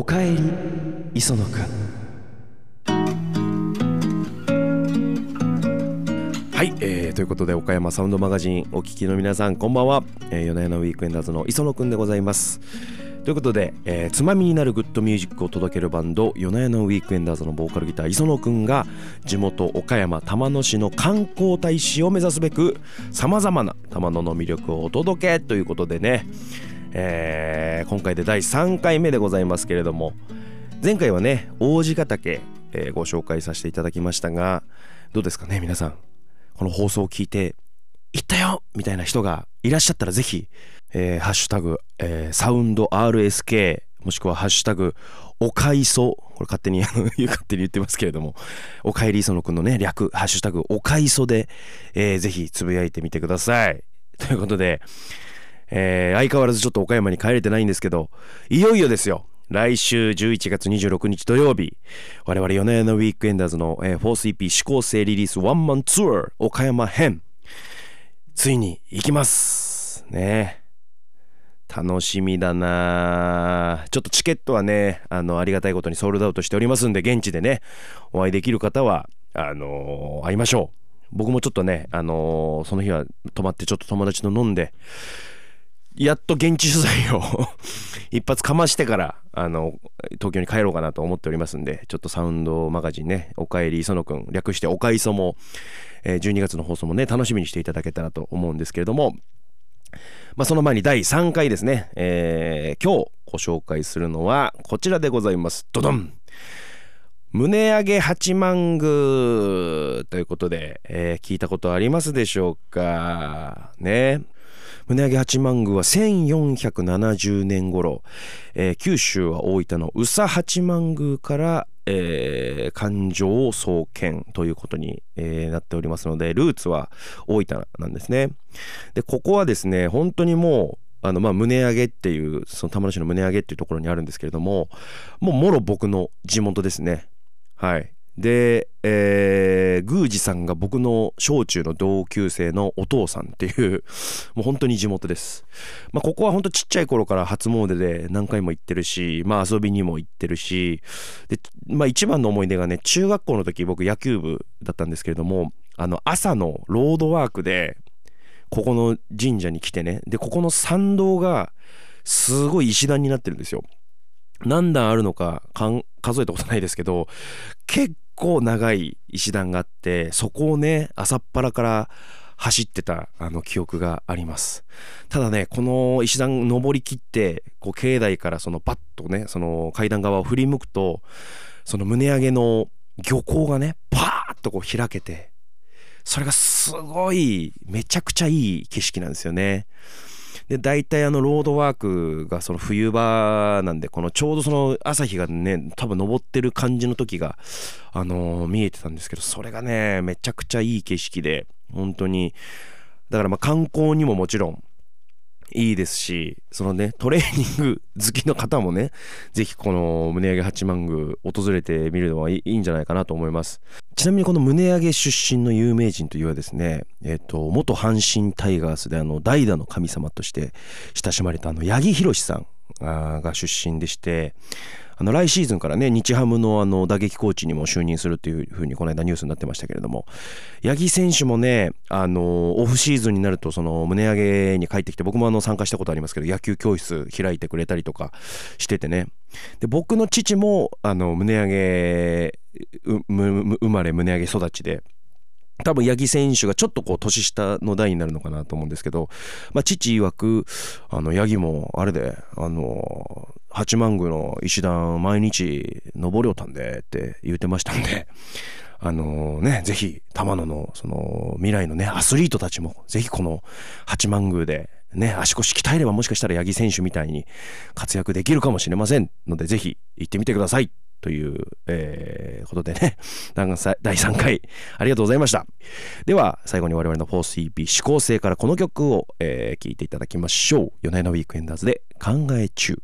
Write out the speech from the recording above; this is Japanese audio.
おかえり磯野くんはい、えー、ということで岡山サウンドマガジンお聞きの皆さんこんばんは、えー、夜な夜なウィークエンダーズの磯野くんでございます。ということで、えー、つまみになるグッドミュージックを届けるバンド夜な夜なウィークエンダーズのボーカルギター磯野くんが地元岡山玉野市の観光大使を目指すべくさまざまな玉野の魅力をお届けということでね。えー、今回で第3回目でございますけれども前回はね王子ヶ岳、えー、ご紹介させていただきましたがどうですかね皆さんこの放送を聞いて「行ったよ!」みたいな人がいらっしゃったらぜひ、えー、ハッシュタグ、えー、サウンド RSK もしくはハッシュタグおかいそこれ勝手に 勝手に言ってますけれどもおかえり磯野くんのね略ハッシュタグおかいそで、えー、ぜひつぶやいてみてくださいということでえー、相変わらずちょっと岡山に帰れてないんですけど、いよいよですよ。来週11月26日土曜日、我々4年のウィークエンダーズの、えー、フォース EP 指向性リリースワンマンツアー岡山編、ついに行きます。ね楽しみだなちょっとチケットはね、あの、ありがたいことにソールドアウトしておりますんで、現地でね、お会いできる方は、あのー、会いましょう。僕もちょっとね、あのー、その日は泊まってちょっと友達と飲んで、やっと現地取材を 一発かましてからあの東京に帰ろうかなと思っておりますんでちょっとサウンドマガジンね「おかえり磯野くん」略して「おかいそも」えー、12月の放送もね楽しみにしていただけたらと思うんですけれどもまあ、その前に第3回ですね、えー、今日ご紹介するのはこちらでございます。ドドン。胸上げ八幡宮ということで、えー、聞いたことありますでしょうか？ね。胸上八幡宮は1470年頃、えー、九州は大分の宇佐八幡宮から、えー、環状創建ということに、えー、なっておりますのでルーツは大分なんですね。でここはですね本当にもうあのまあ胸上げっていうその玉野市の胸上げっていうところにあるんですけれどももうもろ僕の地元ですね。はい。で、えー、宮司さんが僕の小中の同級生のお父さんっていう もう本当に地元です、まあ、ここは本当ちっちゃい頃から初詣で何回も行ってるし、まあ、遊びにも行ってるしで、まあ、一番の思い出がね中学校の時僕野球部だったんですけれどもあの朝のロードワークでここの神社に来てねでここの参道がすごい石段になってるんですよ。何段あるのか数えたことないですけど結構長い石段があってそこをね朝っぱらから走ってたあの記憶があります。ただねこの石段登りきってこう境内からそのパッとねその階段側を振り向くとその胸上げの漁港がねパーッとこう開けてそれがすごいめちゃくちゃいい景色なんですよね。で大体あのロードワークがその冬場なんでこのちょうどその朝日がね多分昇ってる感じの時があのー、見えてたんですけどそれがねめちゃくちゃいい景色で本当に。だからまあ観光にももちろんいいですしそのねトレーニング好きの方もね 是非この胸上げ八幡宮訪れてみるのはいいんじゃないかなと思います。ちなみにこの胸上げ出身の有名人というはですねえっ、ー、と元阪神タイガースであの代打の神様として親しまれたあの八木宏さん。が出身でしてあの来シーズンからね日ハムのあの打撃コーチにも就任するっていうふうにこの間ニュースになってましたけれども八木選手もねあのオフシーズンになるとその胸上げに帰ってきて僕もあの参加したことありますけど野球教室開いてくれたりとかしててね。で僕の父もあの胸上げ生まれ胸上げ育ちで多分八木選手がちょっとこう年下の代になるのかなと思うんですけど、まあ、父曰くあの八木もあれであの八幡宮の石段毎日登りょうたんでって言ってましたんであのねぜひ玉野のその未来のねアスリートたちもぜひこの八幡宮でね足腰鍛えればもしかしたら八木選手みたいに活躍できるかもしれませんのでぜひ行ってみてください。という、えー、ことでね、第3回ありがとうございました。では、最後に我々の 4CP 思考性からこの曲を、えー、聴いていただきましょう。夜な夜なウィークエンダーズで考え中。